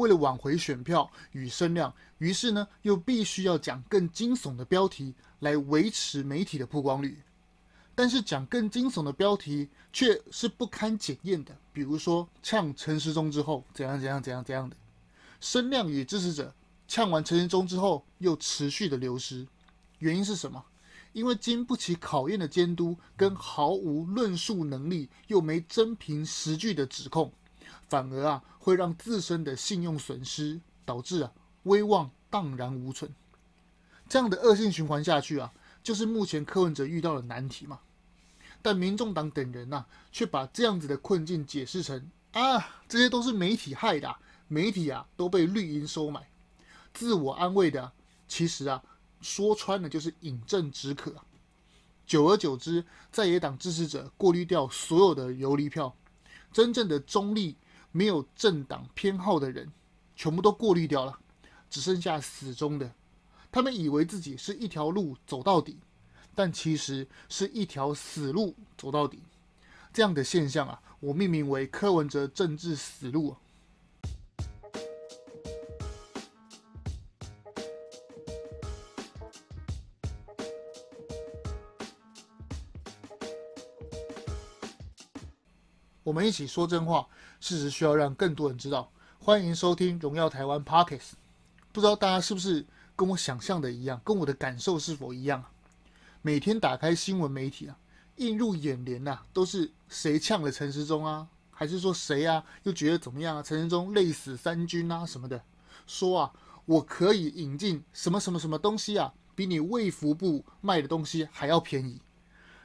为了挽回选票与声量，于是呢又必须要讲更惊悚的标题来维持媒体的曝光率。但是讲更惊悚的标题却是不堪检验的，比如说呛陈时中之后怎样怎样怎样怎样的，声量与支持者呛完陈时中之后又持续的流失，原因是什么？因为经不起考验的监督跟毫无论述能力又没真凭实据的指控，反而啊会让自身的信用损失，导致啊威望荡然无存。这样的恶性循环下去啊，就是目前柯文哲遇到的难题嘛。但民众党等人呐、啊，却把这样子的困境解释成啊，这些都是媒体害的、媒体啊都被绿营收买，自我安慰的。其实啊，说穿了就是饮鸩止渴。久而久之，在野党支持者过滤掉所有的游离票，真正的中立、没有政党偏好的人，全部都过滤掉了，只剩下死忠的。他们以为自己是一条路走到底。但其实是一条死路走到底，这样的现象啊，我命名为柯文哲政治死路。我们一起说真话，事实需要让更多人知道。欢迎收听《荣耀台湾》Podcast。不知道大家是不是跟我想象的一样，跟我的感受是否一样啊？每天打开新闻媒体啊，映入眼帘呐，都是谁呛了陈时中啊，还是说谁啊又觉得怎么样啊？陈时中累死三军啊什么的，说啊，我可以引进什么什么什么东西啊，比你卫福部卖的东西还要便宜。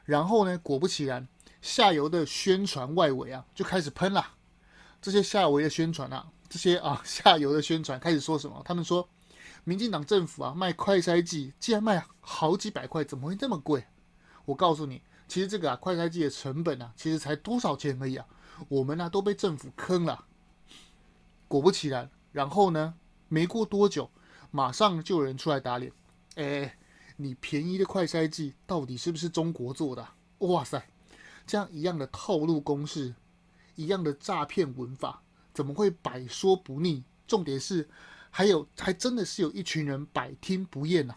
然后呢，果不其然，下游的宣传外围啊就开始喷了。这些下游的宣传啊，这些啊 下游的宣传开始说什么？他们说。民进党政府啊，卖快筛剂竟然卖好几百块，怎么会这么贵？我告诉你，其实这个啊，快筛剂的成本啊，其实才多少钱而已啊。我们呢、都被政府坑了。果不其然，然后呢，没过多久，马上就有人出来打脸。哎，你便宜的快筛剂到底是不是中国做的、哇塞，这样一样的套路公式，一样的诈骗文法，怎么会百说不腻？重点是。还有，还真的是有一群人百听不厌呐、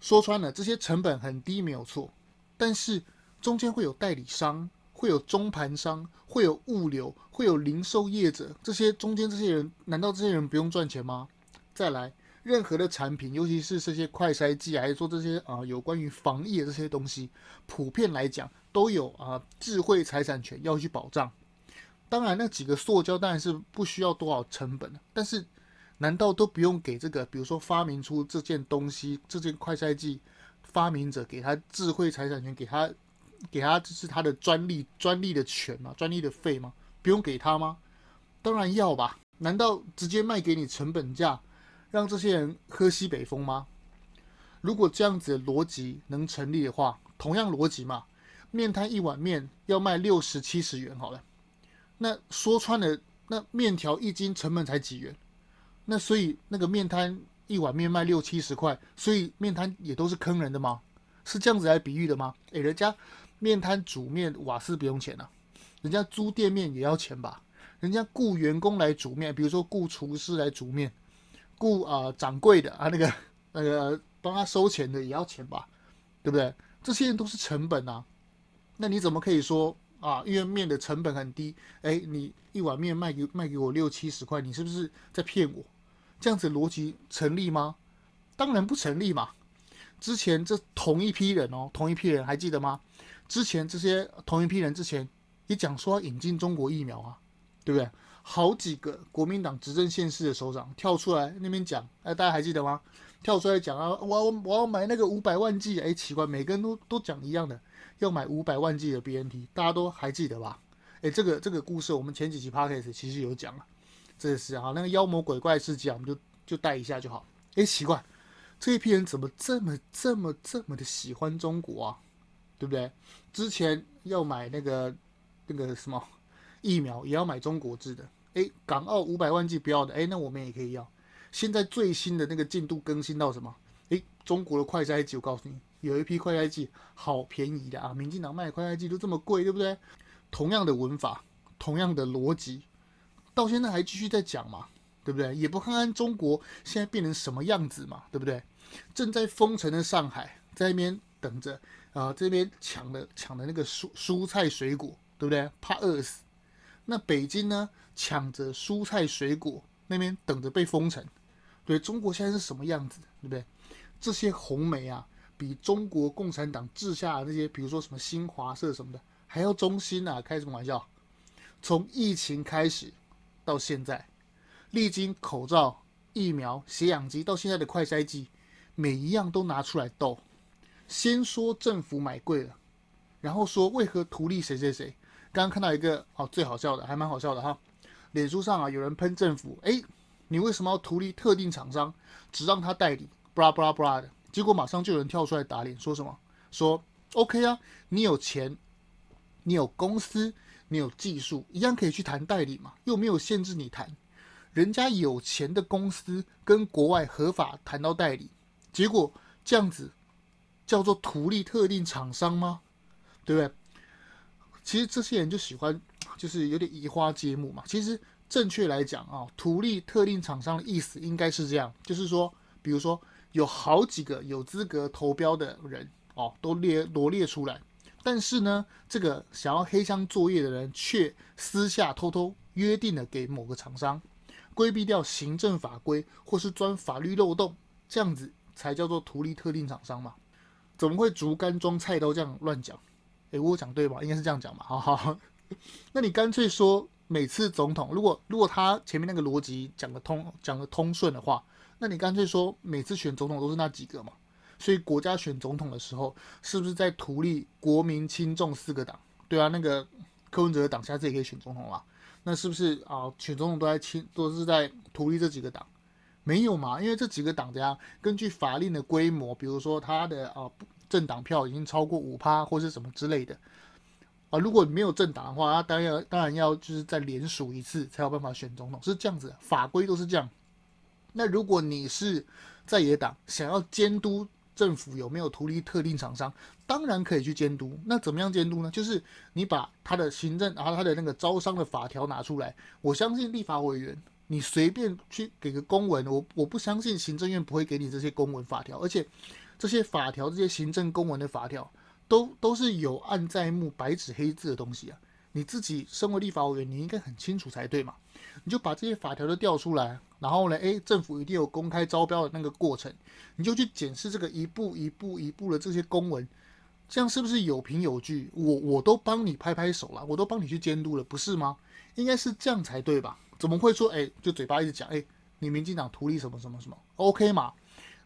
说穿了，这些成本很低没有错，但是中间会有代理商，会有中盘商，会有物流，会有零售业者，这些中间这些人，难道这些人不用赚钱吗？再来，任何的产品，尤其是这些快筛剂，还是说这些啊有关于防疫的这些东西，普遍来讲都有啊智慧财产权要去保障。当然，那几个塑胶当然是不需要多少成本，但是。难道都不用给这个，比如说发明出这件东西，这件快筛剂发明者给他智慧财产权，给他给他这是他的专利专利的权嘛？专利的费吗？不用给他吗？当然要吧。难道直接卖给你成本价，让这些人喝西北风吗？如果这样子的逻辑能成立的话，同样逻辑嘛，面摊一碗面要卖六十七十元好了，那说穿了，那面条一斤成本才几元？那所以那个面摊一碗面卖六七十块，所以面摊也都是坑人的吗？是这样子来比喻的吗？诶，人家面摊煮面瓦斯不用钱啊，人家租店面也要钱吧？人家雇员工来煮面，比如说雇厨师来煮面，雇啊、掌柜的啊那个那个帮他收钱的也要钱吧？对不对？这些人都是成本啊。那你怎么可以说啊？因为面的成本很低，诶，你一碗面卖给卖给我六七十块，你是不是在骗我？这样子逻辑成立吗？当然不成立嘛！之前这同一批人哦，同一批人还记得吗？之前这些同一批人之前也讲说要引进中国疫苗啊，对不对？好几个国民党执政县市的首长跳出来那边讲，哎，大家还记得吗？跳出来讲啊，我我我要买那个五百万剂，哎，奇怪，每个人都都讲一样的，要买五百万剂的 BNT，大家都还记得吧？哎，这个这个故事我们前几期 Podcast 其实有讲了。这是啊，那个妖魔鬼怪事件，我们就就带一下就好。哎，奇怪，这一批人怎么这么这么这么的喜欢中国啊？对不对？之前要买那个那个什么疫苗，也要买中国制的。哎，港澳五百万剂不要的，哎，那我们也可以要。现在最新的那个进度更新到什么？哎，中国的快筛剂，我告诉你，有一批快筛剂好便宜的啊！民进党卖快筛剂都这么贵，对不对？同样的文法，同样的逻辑。到现在还继续在讲嘛？对不对？也不看看中国现在变成什么样子嘛，对不对？正在封城的上海，在那边等着啊、这边抢的抢的那个蔬蔬菜水果，对不对？怕饿死。那北京呢，抢着蔬菜水果，那边等着被封城。对，中国现在是什么样子，对不对？这些红媒啊，比中国共产党治下的那些，比如说什么新华社什么的，还要忠心啊！开什么玩笑？从疫情开始到现在。历经口罩、疫苗、血氧机到现在的快筛剂，每一样都拿出来斗。先说政府买贵了，然后说为何图利谁谁谁。刚刚看到一个哦，最好笑的，还蛮好笑的哈。脸书上啊，有人喷政府，哎，你为什么要图利特定厂商，只让他代理？布拉布拉布拉的。结果马上就有人跳出来打脸，说什么？说 OK 啊，你有钱，你有公司，你有技术，一样可以去谈代理嘛，又没有限制你谈。人家有钱的公司跟国外合法谈到代理，结果这样子叫做图利特定厂商吗？对不对？其实这些人就喜欢，就是有点移花接木嘛。其实正确来讲啊，图利特定厂商的意思应该是这样，就是说，比如说有好几个有资格投标的人哦，都列罗列出来，但是呢，这个想要黑箱作业的人却私下偷偷约定了给某个厂商。规避掉行政法规或是钻法律漏洞，这样子才叫做图利特定厂商嘛？怎么会竹竿装菜刀这样乱讲？诶，我讲对吧？应该是这样讲嘛？好好，那你干脆说每次总统，如果如果他前面那个逻辑讲得通，讲得通顺的话，那你干脆说每次选总统都是那几个嘛？所以国家选总统的时候，是不是在图利国民轻重四个党？对啊，那个柯文哲的党下次也可以选总统嘛？那是不是啊？选总统都在轻，都是在图利这几个党？没有嘛？因为这几个党家根据法令的规模，比如说他的啊政党票已经超过五趴或是什么之类的啊。如果没有政党的话，他当然要当然要就是再连署一次才有办法选总统，是这样子，法规都是这样。那如果你是在野党，想要监督政府有没有图利特定厂商？当然可以去监督，那怎么样监督呢？就是你把他的行政，然后他的那个招商的法条拿出来。我相信立法委员，你随便去给个公文，我我不相信行政院不会给你这些公文法条，而且这些法条、这些行政公文的法条，都都是有案在目、白纸黑字的东西啊。你自己身为立法委员，你应该很清楚才对嘛。你就把这些法条都调出来。然后呢，诶，政府一定有公开招标的那个过程，你就去检视这个一步一步一步的这些公文，这样是不是有凭有据？我我都帮你拍拍手了，我都帮你去监督了，不是吗？应该是这样才对吧？怎么会说，诶，就嘴巴一直讲，诶，你民进党图利什么什么什么，OK 嘛？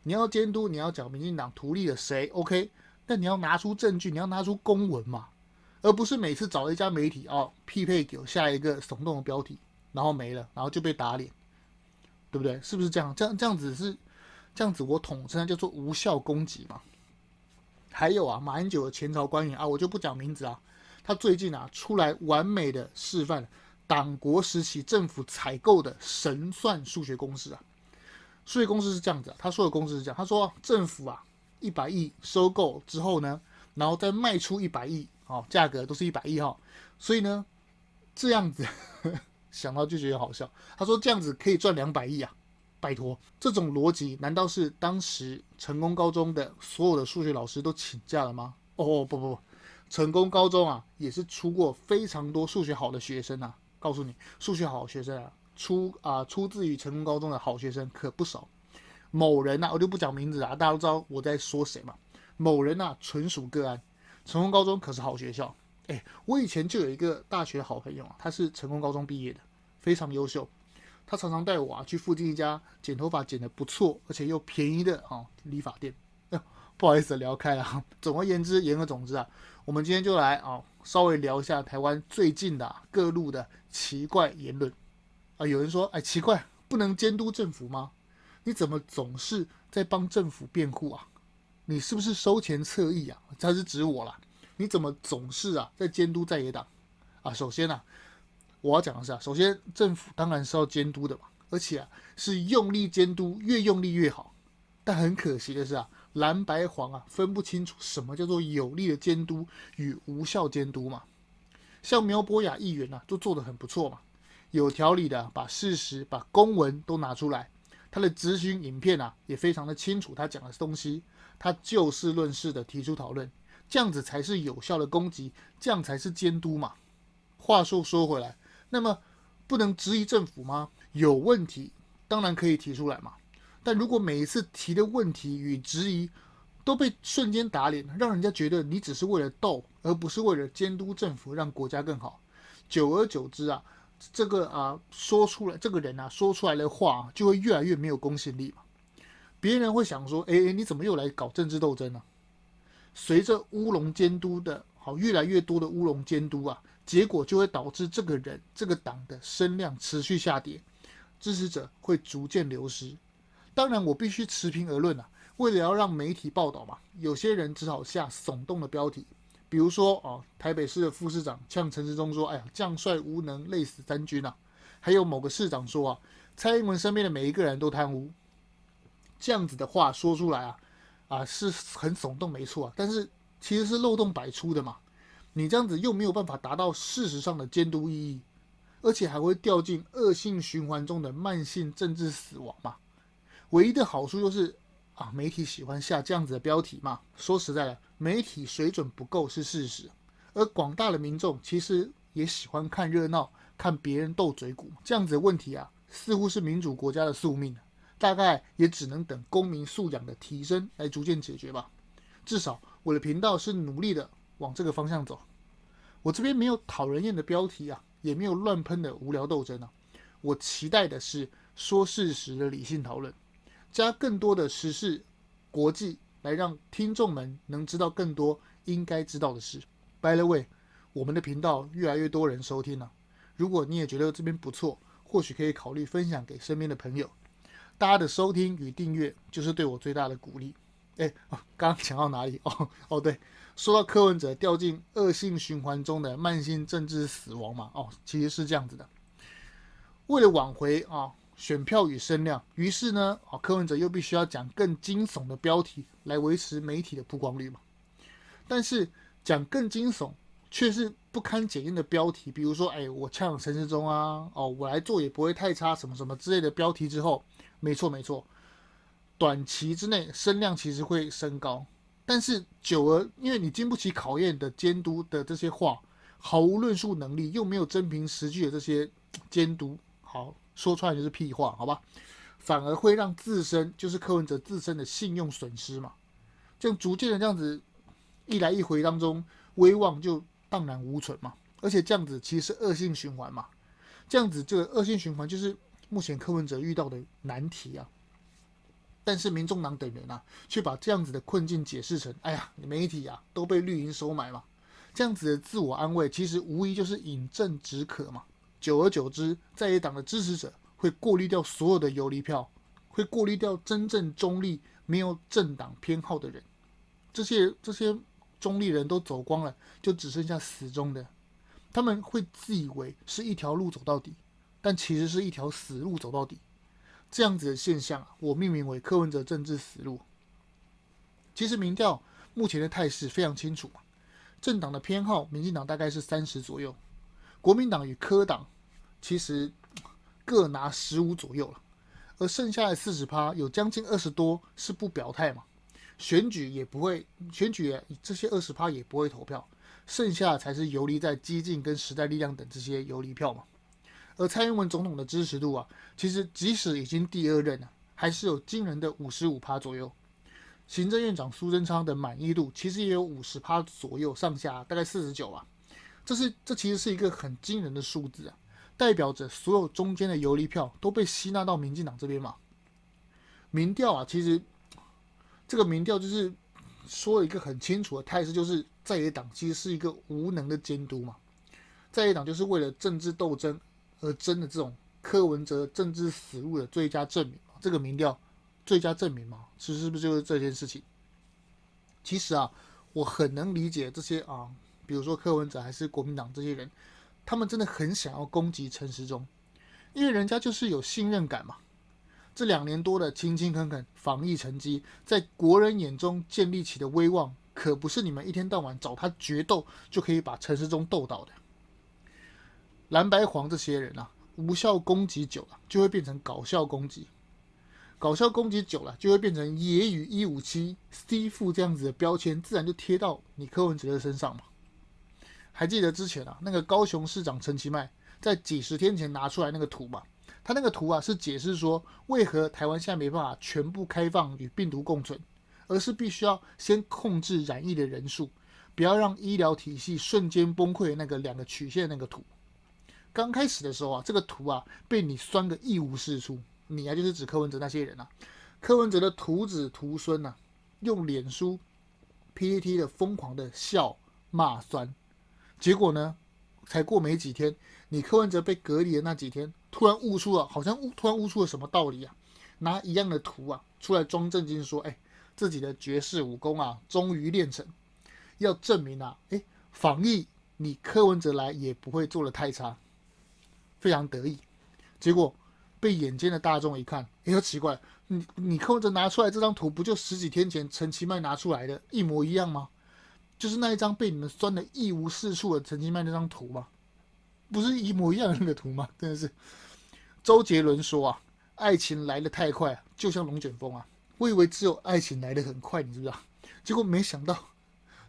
你要监督，你要讲民进党图利了谁，OK？但你要拿出证据，你要拿出公文嘛，而不是每次找一家媒体哦，匹配给我下一个耸动的标题，然后没了，然后就被打脸。对不对？是不是这样？这样这样子是这样子，我统称叫做无效攻击嘛。还有啊，马英九的前朝官员啊，我就不讲名字啊。他最近啊出来完美的示范党国时期政府采购的神算数学公式啊。数学公式是这样子，他说的公式是这样，他说政府啊一百亿收购之后呢，然后再卖出一百亿，哦，价格都是一百亿哈。所以呢，这样子。呵 呵想到就觉得好笑。他说这样子可以赚两百亿啊！拜托，这种逻辑难道是当时成功高中的所有的数学老师都请假了吗？哦不不不，成功高中啊也是出过非常多数学好的学生啊。告诉你，数学好学生啊，出啊出自于成功高中的好学生可不少。某人啊，我就不讲名字啊，大家都知道我在说谁嘛。某人啊，纯属个案。成功高中可是好学校。哎，我以前就有一个大学好朋友啊，他是成功高中毕业的，非常优秀。他常常带我啊去附近一家剪头发剪得不错，而且又便宜的啊、理发店。哎，不好意思聊开了。总而言之，言而总之啊，我们今天就来啊、稍微聊一下台湾最近的、各路的奇怪言论啊。有人说，哎，奇怪，不能监督政府吗？你怎么总是在帮政府辩护啊？你是不是收钱侧翼啊？他是指我啦。你怎么总是啊在监督在野党啊？首先啊，我要讲的是啊，首先政府当然是要监督的嘛，而且啊是用力监督，越用力越好。但很可惜的是啊，蓝白黄啊分不清楚什么叫做有力的监督与无效监督嘛。像苗博雅议员啊，就做得很不错嘛。有条理的把事实、把公文都拿出来。他的咨询影片啊，也非常的清楚，他讲的东西，他就事论事的提出讨论，这样子才是有效的攻击，这样才是监督嘛。话说说回来，那么不能质疑政府吗？有问题当然可以提出来嘛，但如果每一次提的问题与质疑都被瞬间打脸，让人家觉得你只是为了斗，而不是为了监督政府，让国家更好，久而久之啊。这个啊，说出来，这个人啊，说出来的话就会越来越没有公信力嘛。别人会想说，哎，你怎么又来搞政治斗争呢？随着乌龙监督的好，越来越多的乌龙监督啊，结果就会导致这个人、这个党的声量持续下跌，支持者会逐渐流失。当然，我必须持平而论啊，为了要让媒体报道嘛，有些人只好下耸动的标题。比如说哦，台北市的副市长向陈时中说：“哎呀，将帅无能，累死三军啊！”还有某个市长说：“啊，蔡英文身边的每一个人都贪污。”这样子的话说出来啊，啊是很耸动，没错啊。但是其实是漏洞百出的嘛。你这样子又没有办法达到事实上的监督意义，而且还会掉进恶性循环中的慢性政治死亡嘛。唯一的好处就是。啊，媒体喜欢下这样子的标题嘛？说实在的，媒体水准不够是事实，而广大的民众其实也喜欢看热闹，看别人斗嘴鼓。这样子的问题啊，似乎是民主国家的宿命，大概也只能等公民素养的提升来逐渐解决吧。至少我的频道是努力的往这个方向走。我这边没有讨人厌的标题啊，也没有乱喷的无聊斗争啊。我期待的是说事实的理性讨论。加更多的时事、国际，来让听众们能知道更多应该知道的事。By the way，我们的频道越来越多人收听了。如果你也觉得这边不错，或许可以考虑分享给身边的朋友。大家的收听与订阅就是对我最大的鼓励。哎，刚刚讲到哪里？哦哦，对，说到柯文哲掉进恶性循环中的慢性政治死亡嘛。哦，其实是这样子的。为了挽回啊。选票与声量，于是呢，啊，柯文哲又必须要讲更惊悚的标题来维持媒体的曝光率嘛。但是讲更惊悚却是不堪检验的标题，比如说，哎，我呛陈时中啊，哦，我来做也不会太差，什么什么之类的标题之后，没错没错，短期之内声量其实会升高，但是久而，因为你经不起考验的监督的这些话，毫无论述能力，又没有真凭实据的这些监督，好。说出来就是屁话，好吧？反而会让自身就是柯文哲自身的信用损失嘛。这样逐渐的这样子一来一回当中，威望就荡然无存嘛。而且这样子其实是恶性循环嘛。这样子这个恶性循环就是目前柯文哲遇到的难题啊。但是民众党等人啊，却把这样子的困境解释成：哎呀，媒体啊都被绿营收买嘛。这样子的自我安慰，其实无疑就是饮鸩止渴嘛。久而久之，在野党的支持者会过滤掉所有的游离票，会过滤掉真正中立、没有政党偏好的人。这些这些中立人都走光了，就只剩下死忠的。他们会自以为是一条路走到底，但其实是一条死路走到底。这样子的现象，我命名为柯文哲政治死路。其实民调目前的态势非常清楚，政党的偏好，民进党大概是三十左右。国民党与科党其实各拿十五左右了，而剩下的四十趴有将近二十多是不表态嘛，选举也不会选举，这些二十趴也不会投票，剩下才是游离在激进跟时代力量等这些游离票嘛。而蔡英文总统的支持度啊，其实即使已经第二任了，还是有惊人的五十五趴左右。行政院长苏贞昌的满意度其实也有五十趴左右上下，大概四十九啊。这是这其实是一个很惊人的数字啊，代表着所有中间的游离票都被吸纳到民进党这边嘛。民调啊，其实这个民调就是说一个很清楚的态势，就是在野党其实是一个无能的监督嘛。在野党就是为了政治斗争而争的这种柯文哲政治死路的最佳证明。这个民调最佳证明嘛，其实是不是就是这件事情？其实啊，我很能理解这些啊。比如说柯文哲还是国民党这些人，他们真的很想要攻击陈时中，因为人家就是有信任感嘛。这两年多的勤勤恳恳防疫成绩，在国人眼中建立起的威望，可不是你们一天到晚找他决斗就可以把陈时中斗倒的。蓝白黄这些人啊，无效攻击久了，就会变成搞笑攻击；搞笑攻击久了，就会变成野语一五七 C 副这样子的标签，自然就贴到你柯文哲的身上嘛。还记得之前啊，那个高雄市长陈其迈在几十天前拿出来那个图嘛？他那个图啊，是解释说为何台湾现在没办法全部开放与病毒共存，而是必须要先控制染疫的人数，不要让医疗体系瞬间崩溃。那个两个曲线那个图，刚开始的时候啊，这个图啊被你酸个一无是处。你啊，就是指柯文哲那些人啊，柯文哲的徒子徒孙呐，用脸书、PPT 的疯狂的笑骂酸。结果呢，才过没几天，你柯文哲被隔离的那几天，突然悟出了，好像悟突然悟出了什么道理啊？拿一样的图啊出来装正经说，哎，自己的绝世武功啊，终于练成，要证明啊，哎，防疫你柯文哲来也不会做的太差，非常得意。结果被眼尖的大众一看，哎，呦奇怪，你你柯文哲拿出来这张图，不就十几天前陈其迈拿出来的一模一样吗？就是那一张被你们酸的一无是处的陈其迈那张图吗？不是一模一样的那个图吗？真的是。周杰伦说啊，爱情来得太快，就像龙卷风啊。我以为只有爱情来得很快，你知不知道？结果没想到，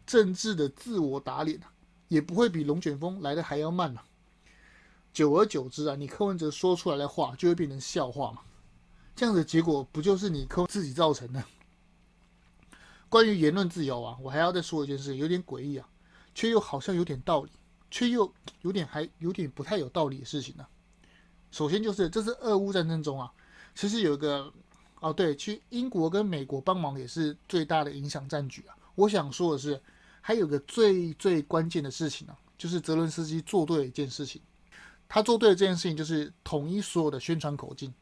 政治的自我打脸啊，也不会比龙卷风来得还要慢呢、啊。久而久之啊，你柯文哲说出来的话就会变成笑话嘛。这样的结果不就是你柯自己造成的？关于言论自由啊，我还要再说一件事，有点诡异啊，却又好像有点道理，却又有点还有点不太有道理的事情呢、首先就是这次俄乌战争中啊，其实有一个哦对，去英国跟美国帮忙也是最大的影响战局啊。我想说的是，还有个最最关键的事情呢、啊，就是泽伦斯基做对了一件事情。他做对的这件事情就是统一所有的宣传口径。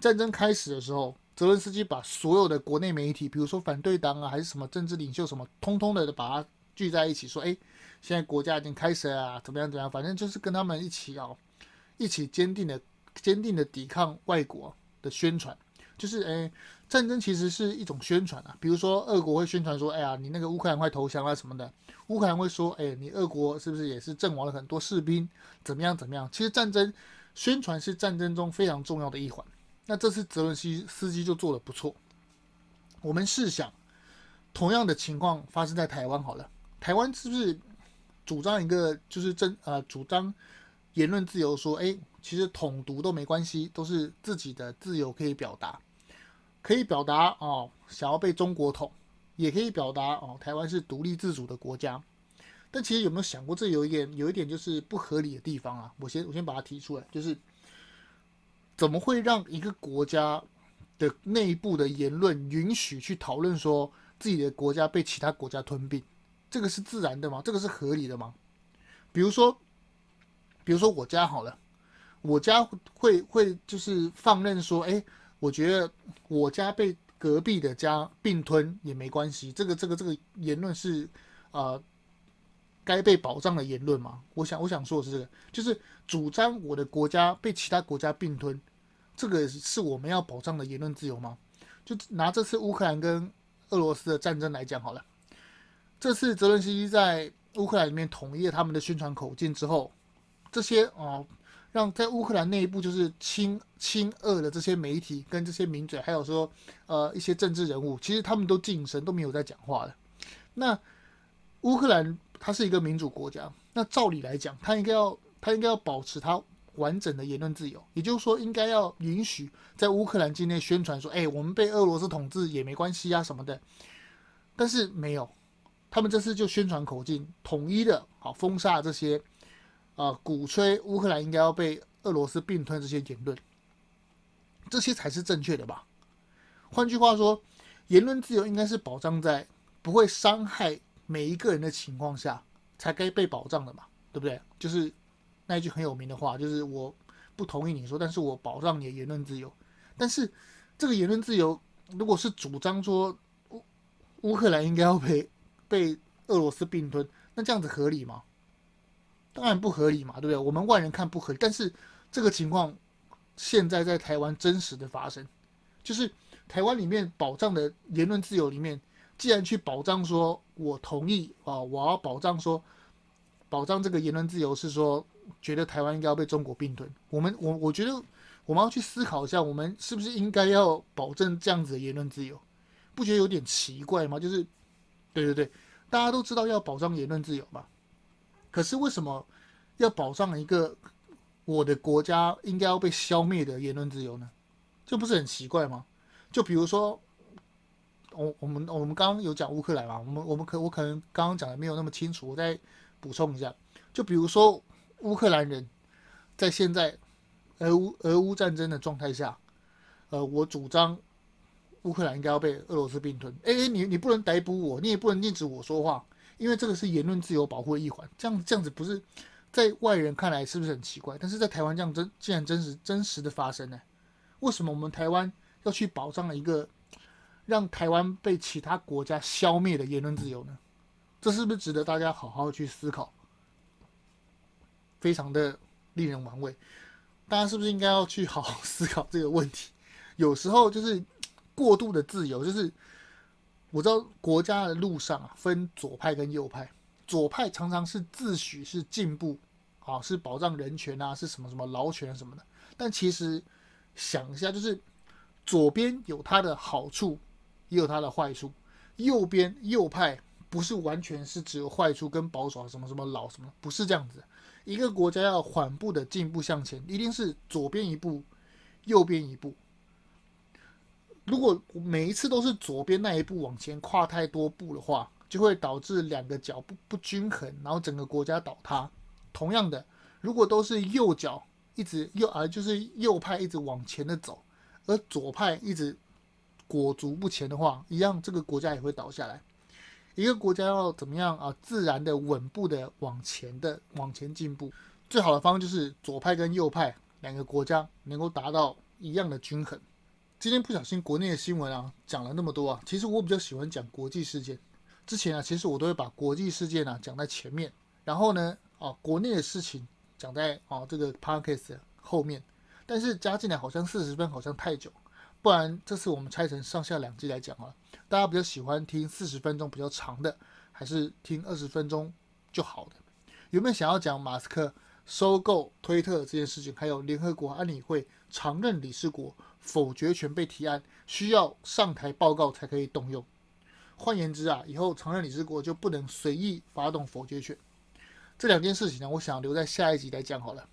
战争开始的时候。泽伦斯基把所有的国内媒体，比如说反对党啊，还是什么政治领袖什么，通通的把它聚在一起，说：“哎，现在国家已经开始了啊，怎么样怎么样？反正就是跟他们一起哦，一起坚定的、坚定的抵抗外国的宣传。就是哎，战争其实是一种宣传啊。比如说，俄国会宣传说：‘哎呀，你那个乌克兰快投降了什么的。’乌克兰会说：‘哎，你俄国是不是也是阵亡了很多士兵？怎么样怎么样？’其实战争宣传是战争中非常重要的一环。”那这次泽伦斯基就做得不错。我们试想，同样的情况发生在台湾好了，台湾是不是主张一个就是真呃主张言论自由，说哎，其实统独都没关系，都是自己的自由可以表达，可以表达哦，想要被中国统，也可以表达哦，台湾是独立自主的国家。但其实有没有想过，这有一点有一点就是不合理的地方啊？我先我先把它提出来，就是。怎么会让一个国家的内部的言论允许去讨论说自己的国家被其他国家吞并？这个是自然的吗？这个是合理的吗？比如说，比如说我家好了，我家会会就是放任说，哎，我觉得我家被隔壁的家并吞也没关系。这个这个这个言论是呃该被保障的言论吗？我想我想说的是这个，就是主张我的国家被其他国家并吞。这个是我们要保障的言论自由吗？就拿这次乌克兰跟俄罗斯的战争来讲好了，这次泽伦斯基在乌克兰里面统一了他们的宣传口径之后，这些哦，让在乌克兰内部就是亲亲俄的这些媒体跟这些名嘴，还有说呃一些政治人物，其实他们都噤声，都没有在讲话了。那乌克兰它是一个民主国家，那照理来讲，它应该要它应该要保持它。完整的言论自由，也就是说，应该要允许在乌克兰境内宣传说：“哎，我们被俄罗斯统治也没关系啊什么的。”但是没有，他们这次就宣传口径统一的，好封杀这些啊、鼓吹乌克兰应该要被俄罗斯并吞这些言论，这些才是正确的吧？换句话说，言论自由应该是保障在不会伤害每一个人的情况下才该被保障的嘛，对不对？就是。那一句很有名的话，就是我不同意你说，但是我保障你的言论自由。但是这个言论自由，如果是主张说乌乌克兰应该要被被俄罗斯并吞，那这样子合理吗？当然不合理嘛，对不对？我们外人看不合理，但是这个情况现在在台湾真实的发生，就是台湾里面保障的言论自由里面，既然去保障说我同意啊，我要保障说保障这个言论自由是说。觉得台湾应该要被中国并吞。我们我我觉得我们要去思考一下，我们是不是应该要保证这样子的言论自由？不觉得有点奇怪吗？就是，对对对，大家都知道要保障言论自由嘛，可是为什么要保障一个我的国家应该要被消灭的言论自由呢？这不是很奇怪吗？就比如说。我我们我们刚刚有讲乌克兰嘛？我们我们可我可能刚刚讲的没有那么清楚，我再补充一下。就比如说乌克兰人在现在俄乌俄乌战争的状态下，呃，我主张乌克兰应该要被俄罗斯并吞。哎，你你不能逮捕我，你也不能禁止我说话，因为这个是言论自由保护的一环。这样这样子不是在外人看来是不是很奇怪？但是在台湾这样真竟然真实真实的发生呢？为什么我们台湾要去保障一个？让台湾被其他国家消灭的言论自由呢？这是不是值得大家好好去思考？非常的令人玩味，大家是不是应该要去好好思考这个问题？有时候就是过度的自由，就是我知道国家的路上啊，分左派跟右派，左派常常是自诩是进步，啊，是保障人权啊，是什么什么劳权什么的，但其实想一下，就是左边有它的好处。也有它的坏处，右边右派不是完全是只有坏处跟保守什么什么老什么，不是这样子。一个国家要缓步的进步向前，一定是左边一步，右边一步。如果每一次都是左边那一步往前跨太多步的话，就会导致两个脚不不均衡，然后整个国家倒塌。同样的，如果都是右脚一直右啊，就是右派一直往前的走，而左派一直。裹足不前的话，一样这个国家也会倒下来。一个国家要怎么样啊？自然的、稳步的往前的往前进步，最好的方式就是左派跟右派两个国家能够达到一样的均衡。今天不小心国内的新闻啊讲了那么多啊，其实我比较喜欢讲国际事件。之前啊，其实我都会把国际事件啊讲在前面，然后呢，啊国内的事情讲在啊这个 podcast 后面。但是加进来好像四十分好像太久。不然这次我们拆成上下两集来讲啊，大家比较喜欢听四十分钟比较长的，还是听二十分钟就好的？有没有想要讲马斯克收购推特这件事情，还有联合国安理会常任理事国否决权被提案，需要上台报告才可以动用？换言之啊，以后常任理事国就不能随意发动否决权。这两件事情呢，我想留在下一集来讲好了。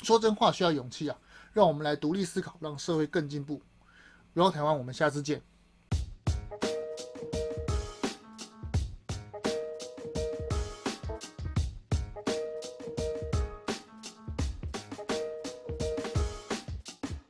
说真话需要勇气啊。让我们来独立思考，让社会更进步。荣耀台湾，我们下次见。